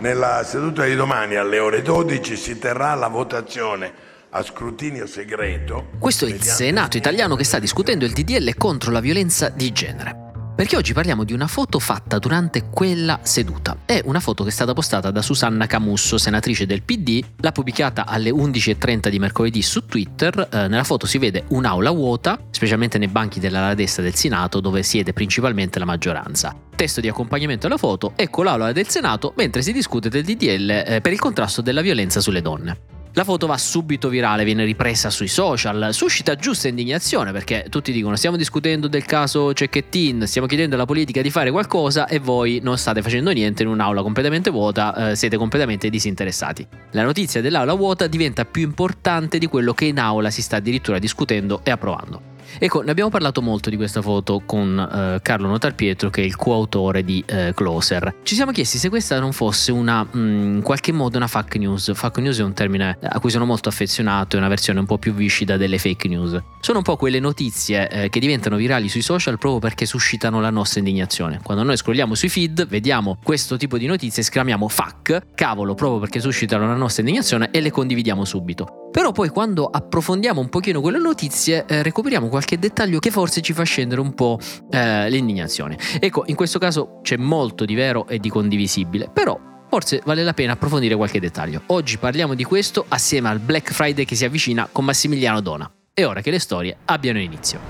Nella seduta di domani alle ore 12 si terrà la votazione a scrutinio segreto. Questo è il Senato italiano che sta discutendo il DDL contro la violenza di genere. Perché oggi parliamo di una foto fatta durante quella seduta. È una foto che è stata postata da Susanna Camusso, senatrice del PD, l'ha pubblicata alle 11.30 di mercoledì su Twitter. Eh, nella foto si vede un'aula vuota, specialmente nei banchi dell'ala destra del Senato, dove siede principalmente la maggioranza. Testo di accompagnamento alla foto, ecco l'aula del Senato mentre si discute del DDL eh, per il contrasto della violenza sulle donne. La foto va subito virale, viene ripresa sui social, suscita giusta indignazione perché tutti dicono stiamo discutendo del caso Cecchettin, stiamo chiedendo alla politica di fare qualcosa e voi non state facendo niente in un'aula completamente vuota, eh, siete completamente disinteressati. La notizia dell'aula vuota diventa più importante di quello che in aula si sta addirittura discutendo e approvando. Ecco, ne abbiamo parlato molto di questa foto con eh, Carlo Notarpietro, che è il coautore di eh, Closer. Ci siamo chiesti se questa non fosse una, mh, mm, in qualche modo una fake news. Fake news è un termine a cui sono molto affezionato, è una versione un po' più viscida delle fake news. Sono un po' quelle notizie eh, che diventano virali sui social proprio perché suscitano la nostra indignazione. Quando noi scrolliamo sui feed, vediamo questo tipo di notizie, esclamiamo fuck, cavolo, proprio perché suscitano la nostra indignazione e le condividiamo subito. Però poi quando approfondiamo un pochino quelle notizie eh, recuperiamo qualche dettaglio che forse ci fa scendere un po' eh, l'indignazione. Ecco, in questo caso c'è molto di vero e di condivisibile, però forse vale la pena approfondire qualche dettaglio. Oggi parliamo di questo assieme al Black Friday che si avvicina con Massimiliano Dona. È ora che le storie abbiano inizio.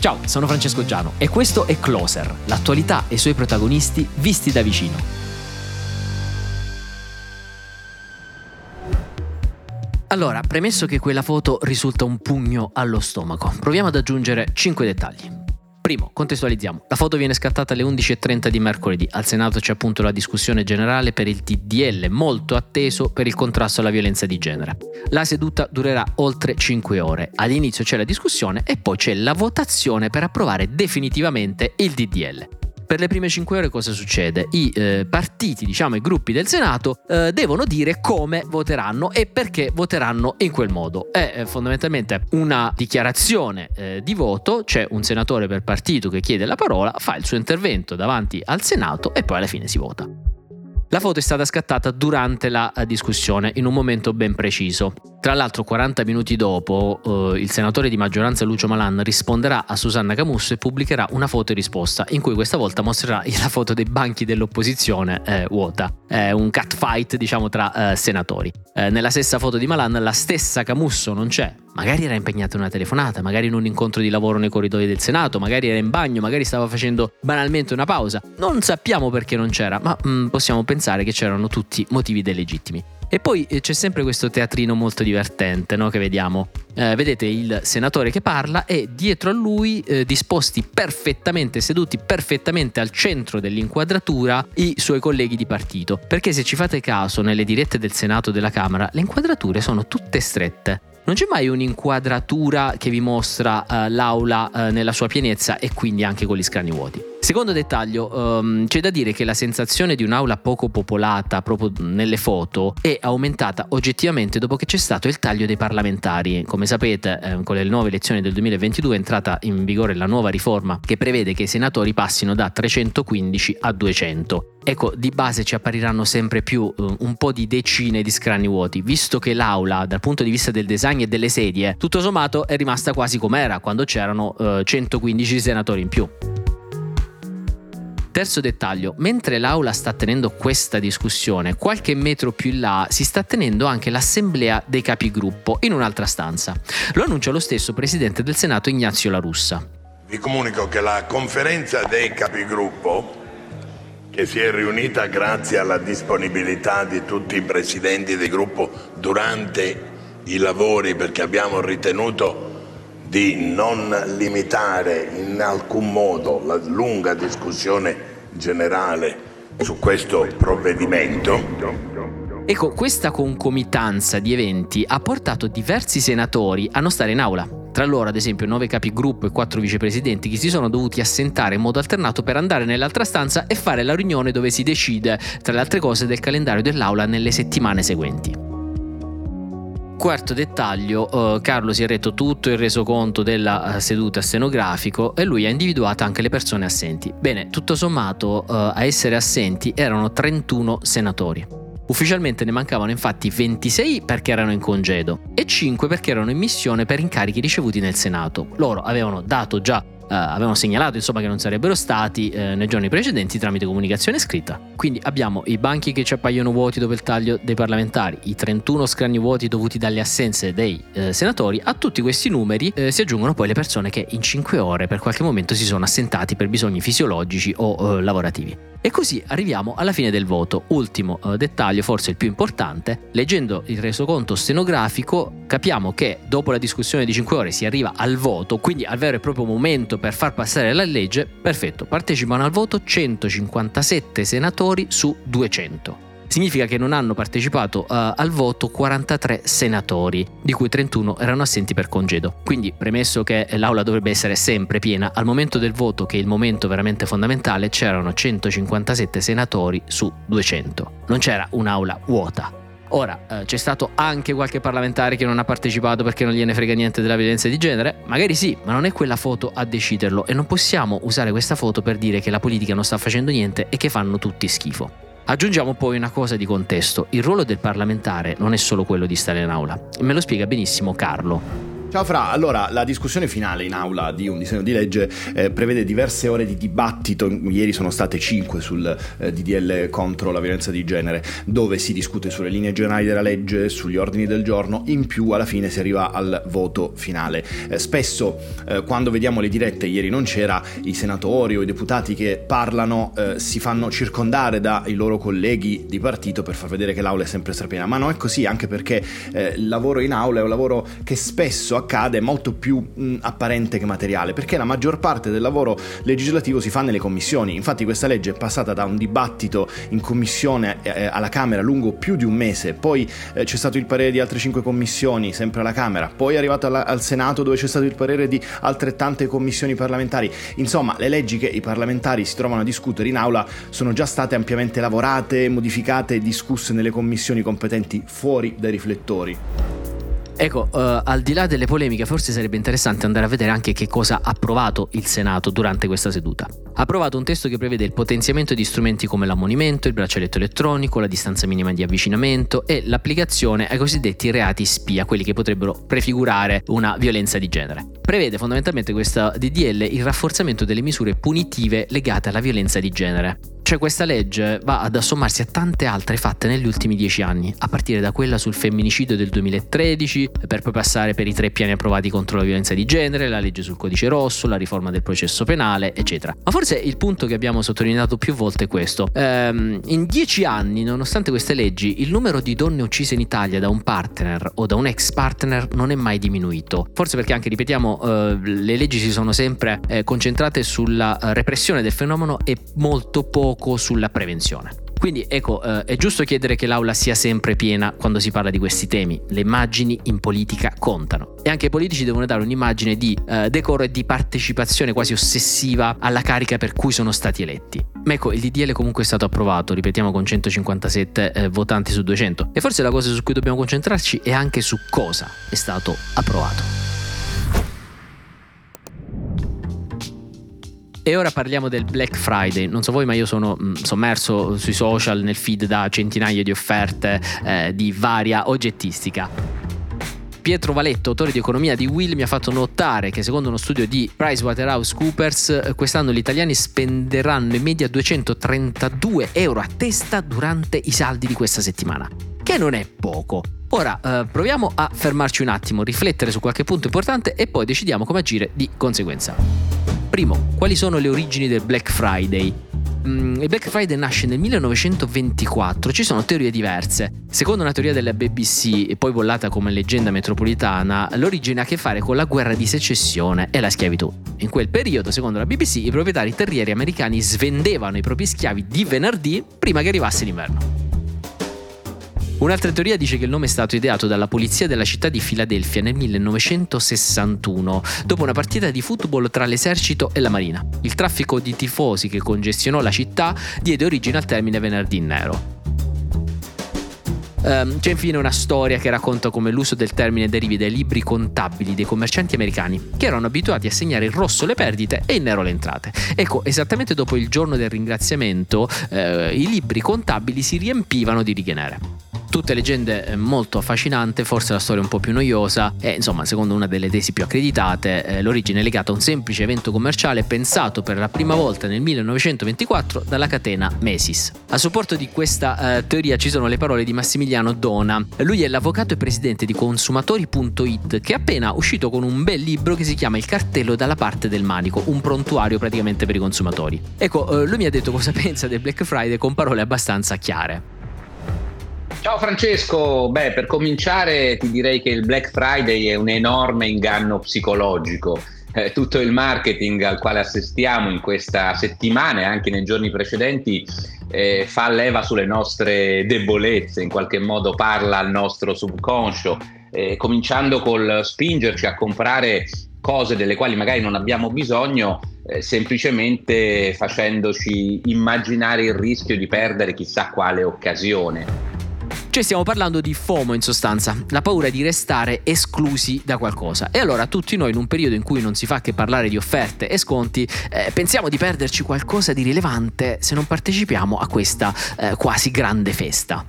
Ciao, sono Francesco Giano e questo è Closer, l'attualità e i suoi protagonisti visti da vicino. Allora, premesso che quella foto risulta un pugno allo stomaco, proviamo ad aggiungere 5 dettagli. Primo, contestualizziamo. La foto viene scattata alle 11.30 di mercoledì. Al Senato c'è appunto la discussione generale per il TDL, molto atteso per il contrasto alla violenza di genere. La seduta durerà oltre 5 ore. All'inizio c'è la discussione e poi c'è la votazione per approvare definitivamente il DDL per le prime 5 ore cosa succede? I eh, partiti, diciamo i gruppi del Senato, eh, devono dire come voteranno e perché voteranno in quel modo. È eh, fondamentalmente una dichiarazione eh, di voto, c'è un senatore per partito che chiede la parola, fa il suo intervento davanti al Senato e poi alla fine si vota. La foto è stata scattata durante la eh, discussione, in un momento ben preciso. Tra l'altro 40 minuti dopo eh, il senatore di maggioranza Lucio Malan risponderà a Susanna Camusso e pubblicherà una foto in risposta in cui questa volta mostrerà la foto dei banchi dell'opposizione eh, vuota. È un catfight diciamo tra eh, senatori. Eh, nella stessa foto di Malan la stessa Camusso non c'è, magari era impegnata in una telefonata, magari in un incontro di lavoro nei corridoi del Senato, magari era in bagno, magari stava facendo banalmente una pausa. Non sappiamo perché non c'era, ma mh, mm, possiamo pensare che c'erano tutti motivi delegittimi. E poi eh, c'è sempre questo teatrino molto divertente no? che vediamo. Eh, vedete il senatore che parla e dietro a lui, eh, disposti perfettamente, seduti perfettamente al centro dell'inquadratura, i suoi colleghi di partito. Perché se ci fate caso, nelle dirette del Senato e della Camera, le inquadrature sono tutte strette non c'è mai un'inquadratura che vi mostra uh, l'aula uh, nella sua pienezza e quindi anche con gli scrani vuoti. Secondo dettaglio, um, c'è da dire che la sensazione di un'aula poco popolata proprio nelle foto è aumentata oggettivamente dopo che c'è stato il taglio dei parlamentari. Come sapete, eh, con le nuove elezioni del 2022 è entrata in vigore la nuova riforma che prevede che i senatori passino da 315 a 200. Ecco, di base ci appariranno sempre più uh, un po' di decine di scrani vuoti, visto che l'aula, dal punto di vista del design e delle sedie, tutto sommato è rimasta quasi com'era quando c'erano uh, 115 senatori in più. Terzo dettaglio, mentre l'Aula sta tenendo questa discussione, qualche metro più in là si sta tenendo anche l'assemblea dei capigruppo in un'altra stanza. Lo annuncia lo stesso Presidente del Senato Ignazio La Russa. Vi comunico che la conferenza dei capigruppo, che si è riunita grazie alla disponibilità di tutti i presidenti del gruppo durante i lavori perché abbiamo ritenuto di non limitare in alcun modo la lunga discussione generale su questo provvedimento. Ecco, questa concomitanza di eventi ha portato diversi senatori a non stare in aula. Tra loro, ad esempio, nove capigruppo e quattro vicepresidenti che si sono dovuti assentare in modo alternato per andare nell'altra stanza e fare la riunione dove si decide, tra le altre cose, del calendario dell'aula nelle settimane seguenti. Quarto dettaglio, eh, Carlo si è retto tutto il resoconto della eh, seduta stenografico e lui ha individuato anche le persone assenti. Bene, tutto sommato eh, a essere assenti erano 31 senatori. Ufficialmente ne mancavano infatti 26 perché erano in congedo e 5 perché erano in missione per incarichi ricevuti nel Senato. Loro avevano dato già avevano segnalato insomma, che non sarebbero stati eh, nei giorni precedenti tramite comunicazione scritta. Quindi abbiamo i banchi che ci appaiono vuoti dopo il taglio dei parlamentari, i 31 scranni vuoti dovuti dalle assenze dei eh, senatori, a tutti questi numeri eh, si aggiungono poi le persone che in 5 ore per qualche momento si sono assentati per bisogni fisiologici o eh, lavorativi. E così arriviamo alla fine del voto. Ultimo eh, dettaglio, forse il più importante, leggendo il resoconto stenografico capiamo che dopo la discussione di 5 ore si arriva al voto, quindi al vero e proprio momento per far passare la legge, perfetto, partecipano al voto 157 senatori su 200 significa che non hanno partecipato uh, al voto 43 senatori, di cui 31 erano assenti per congedo. Quindi, premesso che l'aula dovrebbe essere sempre piena, al momento del voto, che è il momento veramente fondamentale, c'erano 157 senatori su 200. Non c'era un'aula vuota. Ora, eh, c'è stato anche qualche parlamentare che non ha partecipato perché non gliene frega niente della violenza di genere? Magari sì, ma non è quella foto a deciderlo e non possiamo usare questa foto per dire che la politica non sta facendo niente e che fanno tutti schifo. Aggiungiamo poi una cosa di contesto, il ruolo del parlamentare non è solo quello di stare in aula, me lo spiega benissimo Carlo. Ciao Fra, allora la discussione finale in aula di un disegno di legge eh, prevede diverse ore di dibattito, ieri sono state 5 sul eh, DDL contro la violenza di genere, dove si discute sulle linee generali della legge, sugli ordini del giorno, in più alla fine si arriva al voto finale. Eh, spesso eh, quando vediamo le dirette, ieri non c'era, i senatori o i deputati che parlano eh, si fanno circondare dai loro colleghi di partito per far vedere che l'aula è sempre strapiena, ma non è così anche perché eh, il lavoro in aula è un lavoro che spesso accade è molto più mh, apparente che materiale, perché la maggior parte del lavoro legislativo si fa nelle commissioni. Infatti questa legge è passata da un dibattito in commissione eh, alla Camera lungo più di un mese, poi eh, c'è stato il parere di altre cinque commissioni, sempre alla Camera, poi è arrivato alla, al Senato dove c'è stato il parere di altrettante commissioni parlamentari. Insomma, le leggi che i parlamentari si trovano a discutere in aula sono già state ampiamente lavorate, modificate e discusse nelle commissioni competenti fuori dai riflettori. Ecco, uh, al di là delle polemiche, forse sarebbe interessante andare a vedere anche che cosa ha approvato il Senato durante questa seduta. Ha approvato un testo che prevede il potenziamento di strumenti come l'ammonimento, il braccialetto elettronico, la distanza minima di avvicinamento e l'applicazione ai cosiddetti reati spia, quelli che potrebbero prefigurare una violenza di genere. Prevede fondamentalmente questa DDL il rafforzamento delle misure punitive legate alla violenza di genere. Cioè questa legge va ad assommarsi a tante altre fatte negli ultimi dieci anni, a partire da quella sul femminicidio del 2013, per poi passare per i tre piani approvati contro la violenza di genere, la legge sul codice rosso, la riforma del processo penale, eccetera. Ma forse il punto che abbiamo sottolineato più volte è questo. Ehm, in dieci anni, nonostante queste leggi, il numero di donne uccise in Italia da un partner o da un ex partner non è mai diminuito. Forse perché anche, ripetiamo, eh, le leggi si sono sempre eh, concentrate sulla eh, repressione del fenomeno e molto poco poco sulla prevenzione. Quindi ecco, eh, è giusto chiedere che l'aula sia sempre piena quando si parla di questi temi. Le immagini in politica contano. E anche i politici devono dare un'immagine di eh, decoro e di partecipazione quasi ossessiva alla carica per cui sono stati eletti. Ma ecco, il DDL comunque è stato approvato, ripetiamo con 157 eh, votanti su 200. E forse la cosa su cui dobbiamo concentrarci è anche su cosa è stato approvato. E ora parliamo del Black Friday. Non so voi, ma io sono mm, sommerso sui social, nel feed da centinaia di offerte eh, di varia oggettistica. Pietro Valetto, autore di economia di Will, mi ha fatto notare che secondo uno studio di PricewaterhouseCoopers eh, quest'anno gli italiani spenderanno in media 232 euro a testa durante i saldi di questa settimana, che non è poco. Ora eh, proviamo a fermarci un attimo, riflettere su qualche punto importante e poi decidiamo come agire di conseguenza. Primo, quali sono le origini del Black Friday? Mm, il Black Friday nasce nel 1924, ci sono teorie diverse. Secondo una teoria della BBC, poi bollata come leggenda metropolitana, l'origine ha a che fare con la guerra di secessione e la schiavitù. In quel periodo, secondo la BBC, i proprietari terrieri americani svendevano i propri schiavi di venerdì prima che arrivasse l'inverno. Un'altra teoria dice che il nome è stato ideato dalla polizia della città di Filadelfia nel 1961, dopo una partita di football tra l'esercito e la marina. Il traffico di tifosi che congestionò la città diede origine al termine venerdì nero. Um, c'è infine una storia che racconta come l'uso del termine derivi dai libri contabili dei commercianti americani, che erano abituati a segnare in rosso le perdite e in nero le entrate. Ecco, esattamente dopo il giorno del ringraziamento, eh, i libri contabili si riempivano di righe nere tutte leggende eh, molto affascinante, forse la storia un po' più noiosa e insomma secondo una delle tesi più accreditate eh, l'origine è legata a un semplice evento commerciale pensato per la prima volta nel 1924 dalla catena Macy's. A supporto di questa eh, teoria ci sono le parole di Massimiliano Dona, lui è l'avvocato e presidente di consumatori.it che è appena uscito con un bel libro che si chiama Il cartello dalla parte del manico, un prontuario praticamente per i consumatori. Ecco, eh, lui mi ha detto cosa pensa del Black Friday con parole abbastanza chiare. Ciao Francesco, beh per cominciare ti direi che il Black Friday è un enorme inganno psicologico. Eh, tutto il marketing al quale assistiamo in questa settimana e anche nei giorni precedenti eh, fa leva sulle nostre debolezze, in qualche modo parla al nostro subconscio, eh, cominciando col spingerci a comprare cose delle quali magari non abbiamo bisogno, eh, semplicemente facendoci immaginare il rischio di perdere chissà quale occasione. Cioè stiamo parlando di FOMO in sostanza, la paura di restare esclusi da qualcosa. E allora tutti noi in un periodo in cui non si fa che parlare di offerte e sconti, eh, pensiamo di perderci qualcosa di rilevante se non partecipiamo a questa eh, quasi grande festa.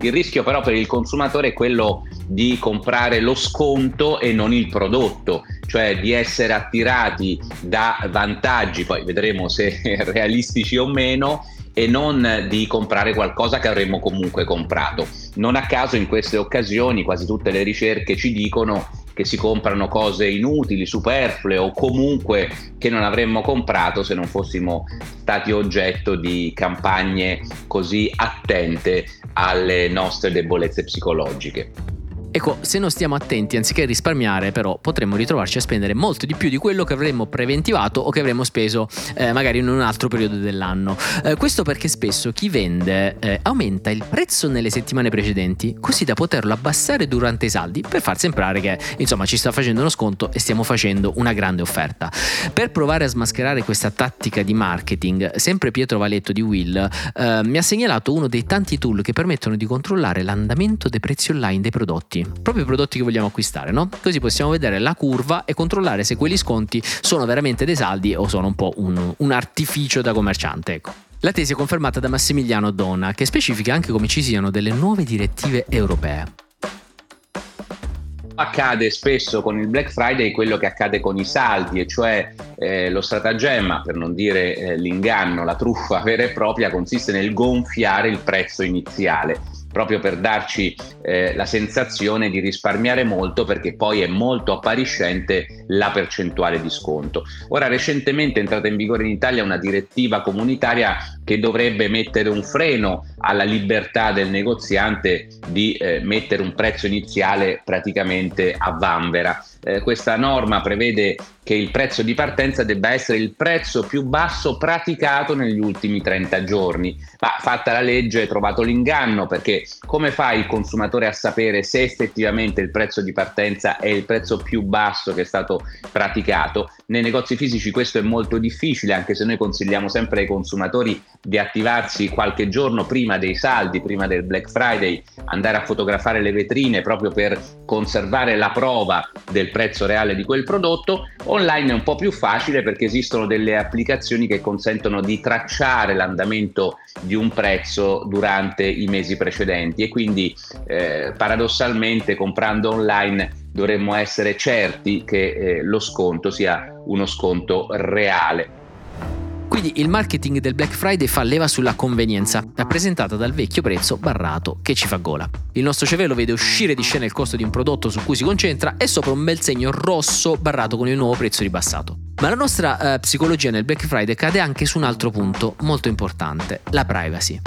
Il rischio però per il consumatore è quello di comprare lo sconto e non il prodotto, cioè di essere attirati da vantaggi, poi vedremo se realistici o meno, e non di comprare qualcosa che avremmo comunque comprato. Non a caso in queste occasioni quasi tutte le ricerche ci dicono che si comprano cose inutili, superflue o comunque che non avremmo comprato se non fossimo stati oggetto di campagne così attente alle nostre debolezze psicologiche. Ecco, se non stiamo attenti, anziché risparmiare, però potremmo ritrovarci a spendere molto di più di quello che avremmo preventivato o che avremmo speso eh, magari in un altro periodo dell'anno. Eh, questo perché spesso chi vende eh, aumenta il prezzo nelle settimane precedenti, così da poterlo abbassare durante i saldi per far sembrare che insomma ci sta facendo uno sconto e stiamo facendo una grande offerta. Per provare a smascherare questa tattica di marketing, sempre Pietro Valetto di Will eh, mi ha segnalato uno dei tanti tool che permettono di controllare l'andamento dei prezzi online dei prodotti proprio i prodotti che vogliamo acquistare, no? Così possiamo vedere la curva e controllare se quegli sconti sono veramente dei saldi o sono un po' un, un artificio da commerciante, ecco. La tesi è confermata da Massimiliano Donna, che specifica anche come ci siano delle nuove direttive europee. Accade spesso con il Black Friday quello che accade con i saldi, e cioè eh, lo stratagemma, per non dire eh, l'inganno, la truffa vera e propria, consiste nel gonfiare il prezzo iniziale proprio per darci eh, la sensazione di risparmiare molto perché poi è molto appariscente la percentuale di sconto. Ora recentemente è entrata in vigore in Italia una direttiva comunitaria che dovrebbe mettere un freno alla libertà del negoziante di eh, mettere un prezzo iniziale praticamente a vanvera. Eh, questa norma prevede che il prezzo di partenza debba essere il prezzo più basso praticato negli ultimi 30 giorni. Ma fatta la legge è trovato l'inganno perché come fa il consumatore a sapere se effettivamente il prezzo di partenza è il prezzo più basso che è stato praticato? Nei negozi fisici questo è molto difficile anche se noi consigliamo sempre ai consumatori di attivarsi qualche giorno prima dei saldi, prima del Black Friday, andare a fotografare le vetrine proprio per conservare la prova del prezzo reale di quel prodotto. Online è un po' più facile perché esistono delle applicazioni che consentono di tracciare l'andamento di un prezzo durante i mesi precedenti e quindi eh, paradossalmente comprando online dovremmo essere certi che eh, lo sconto sia uno sconto reale. Quindi il marketing del Black Friday fa leva sulla convenienza, rappresentata dal vecchio prezzo barrato che ci fa gola. Il nostro cervello vede uscire di scena il costo di un prodotto su cui si concentra e sopra un bel segno rosso barrato con il nuovo prezzo ribassato. Ma la nostra eh, psicologia nel Black Friday cade anche su un altro punto molto importante, la privacy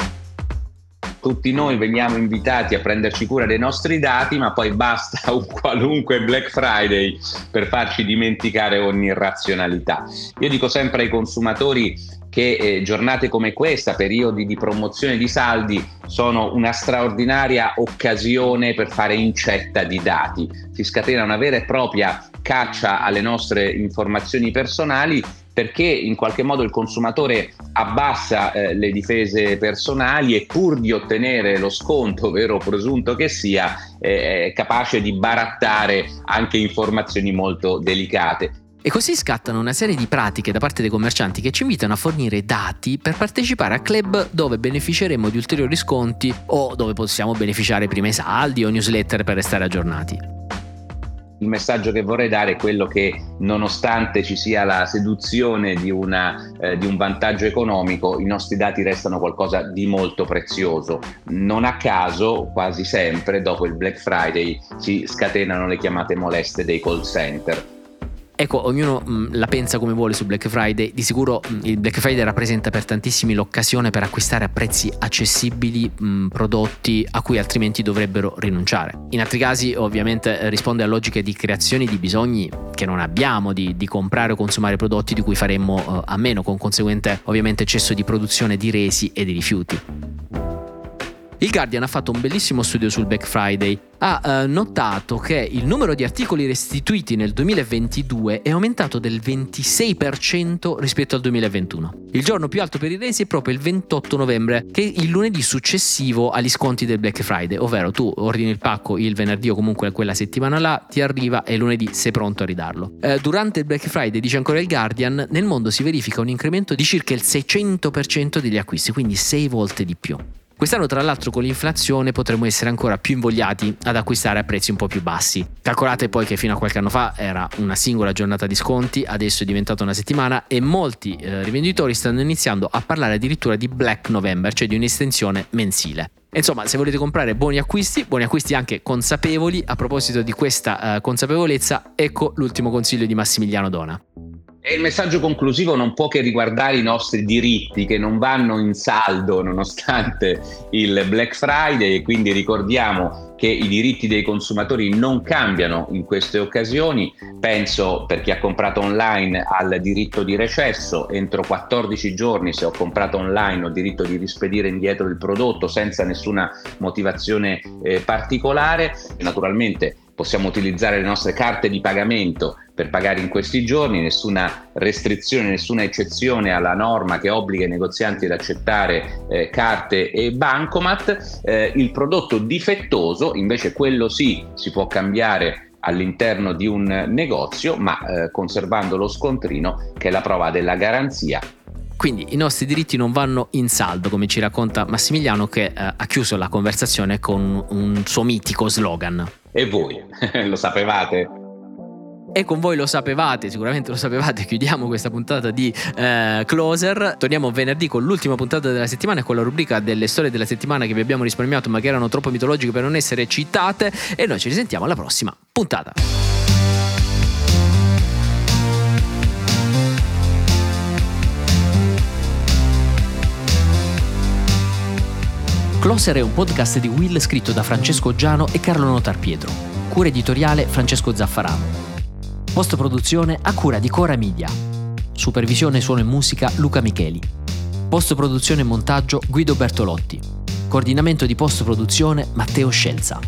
tutti noi veniamo invitati a prenderci cura dei nostri dati, ma poi basta un qualunque Black Friday per farci dimenticare ogni razionalità. Io dico sempre ai consumatori che eh, giornate come questa, periodi di promozione di saldi, sono una straordinaria occasione per fare incetta di dati. Si scatena una vera e propria caccia alle nostre informazioni personali perché in qualche modo il consumatore abbassa eh, le difese personali e pur di ottenere lo sconto, vero o presunto che sia, eh, è capace di barattare anche informazioni molto delicate. E così scattano una serie di pratiche da parte dei commercianti che ci invitano a fornire dati per partecipare a club dove beneficeremo di ulteriori sconti o dove possiamo beneficiare prima i saldi o newsletter per restare aggiornati. Il messaggio che vorrei dare è quello che nonostante ci sia la seduzione di, una, eh, di, un vantaggio economico, i nostri dati restano qualcosa di molto prezioso. Non a caso, quasi sempre, dopo il Black Friday si scatenano le chiamate moleste dei call center Ecco, ognuno mh, mm, la pensa come vuole su Black Friday, di sicuro mh, mm, il Black Friday rappresenta per tantissimi l'occasione per acquistare a prezzi accessibili mh, mm, prodotti a cui altrimenti dovrebbero rinunciare. In altri casi ovviamente risponde a logiche di creazione di bisogni che non abbiamo, di, di comprare o consumare prodotti di cui faremmo uh, a meno, con conseguente ovviamente eccesso di produzione di resi e di rifiuti. Il Guardian ha fatto un bellissimo studio sul Black Friday. Ha eh, notato che il numero di articoli restituiti nel 2022 è aumentato del 26% rispetto al 2021. Il giorno più alto per i resi è proprio il 28 novembre, che è il lunedì successivo agli sconti del Black Friday, ovvero tu ordini il pacco il venerdì o comunque quella settimana là, ti arriva e lunedì sei pronto a ridarlo. Eh, durante il Black Friday, dice ancora il Guardian, nel mondo si verifica un incremento di circa il 600% degli acquisti, quindi 6 volte di più. Quest'anno tra l'altro con l'inflazione potremmo essere ancora più invogliati ad acquistare a prezzi un po' più bassi. Calcolate poi che fino a qualche anno fa era una singola giornata di sconti, adesso è diventata una settimana e molti eh, rivenditori stanno iniziando a parlare addirittura di Black November, cioè di un'estensione mensile. Insomma, se volete comprare buoni acquisti, buoni acquisti anche consapevoli, a proposito di questa uh, consapevolezza, ecco l'ultimo consiglio di Massimiliano Dona. E il messaggio conclusivo non può che riguardare i nostri diritti che non vanno in saldo nonostante il Black Friday e quindi ricordiamo che i diritti dei consumatori non cambiano in queste occasioni. Penso per chi ha comprato online al diritto di recesso, entro 14 giorni se ho comprato online ho diritto di rispedire indietro il prodotto senza nessuna motivazione eh, particolare. Naturalmente possiamo utilizzare le nostre carte di pagamento per pagare in questi giorni, nessuna restrizione, nessuna eccezione alla norma che obbliga i negozianti ad accettare eh, carte e bancomat. Eh, il prodotto difettoso, invece quello sì, si può cambiare all'interno di un negozio, ma eh, conservando lo scontrino che è la prova della garanzia quindi i nostri diritti non vanno in saldo, come ci racconta Massimiliano che eh, ha chiuso la conversazione con un suo mitico slogan. E voi lo sapevate? E con voi lo sapevate, sicuramente lo sapevate, chiudiamo questa puntata di eh, Closer. Torniamo venerdì con l'ultima puntata della settimana e con la rubrica delle storie della settimana che vi abbiamo risparmiato ma che erano troppo mitologiche per non essere citate e noi ci risentiamo alla prossima puntata. Closer è un podcast di Will scritto da Francesco Giano e Carlo Notar Pietro. Cura editoriale Francesco Zaffarano. Post produzione a cura di Cora Media. Supervisione suono e musica Luca Micheli. Post produzione e montaggio Guido Bertolotti. Coordinamento di post produzione Matteo Scelza.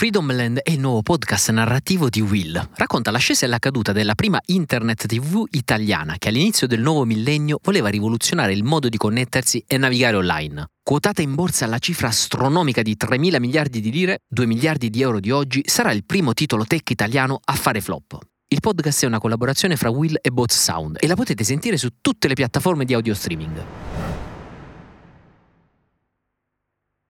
Freedomland è il nuovo podcast narrativo di Will. Racconta l'ascesa e la caduta della prima internet TV italiana che all'inizio del nuovo millennio voleva rivoluzionare il modo di connettersi e navigare online. Quotata in borsa alla cifra astronomica di 3 mila miliardi di lire, 2 miliardi di euro di oggi, sarà il primo titolo tech italiano a fare flop. Il podcast è una collaborazione fra Will e Bots Sound e la potete sentire su tutte le piattaforme di audio streaming.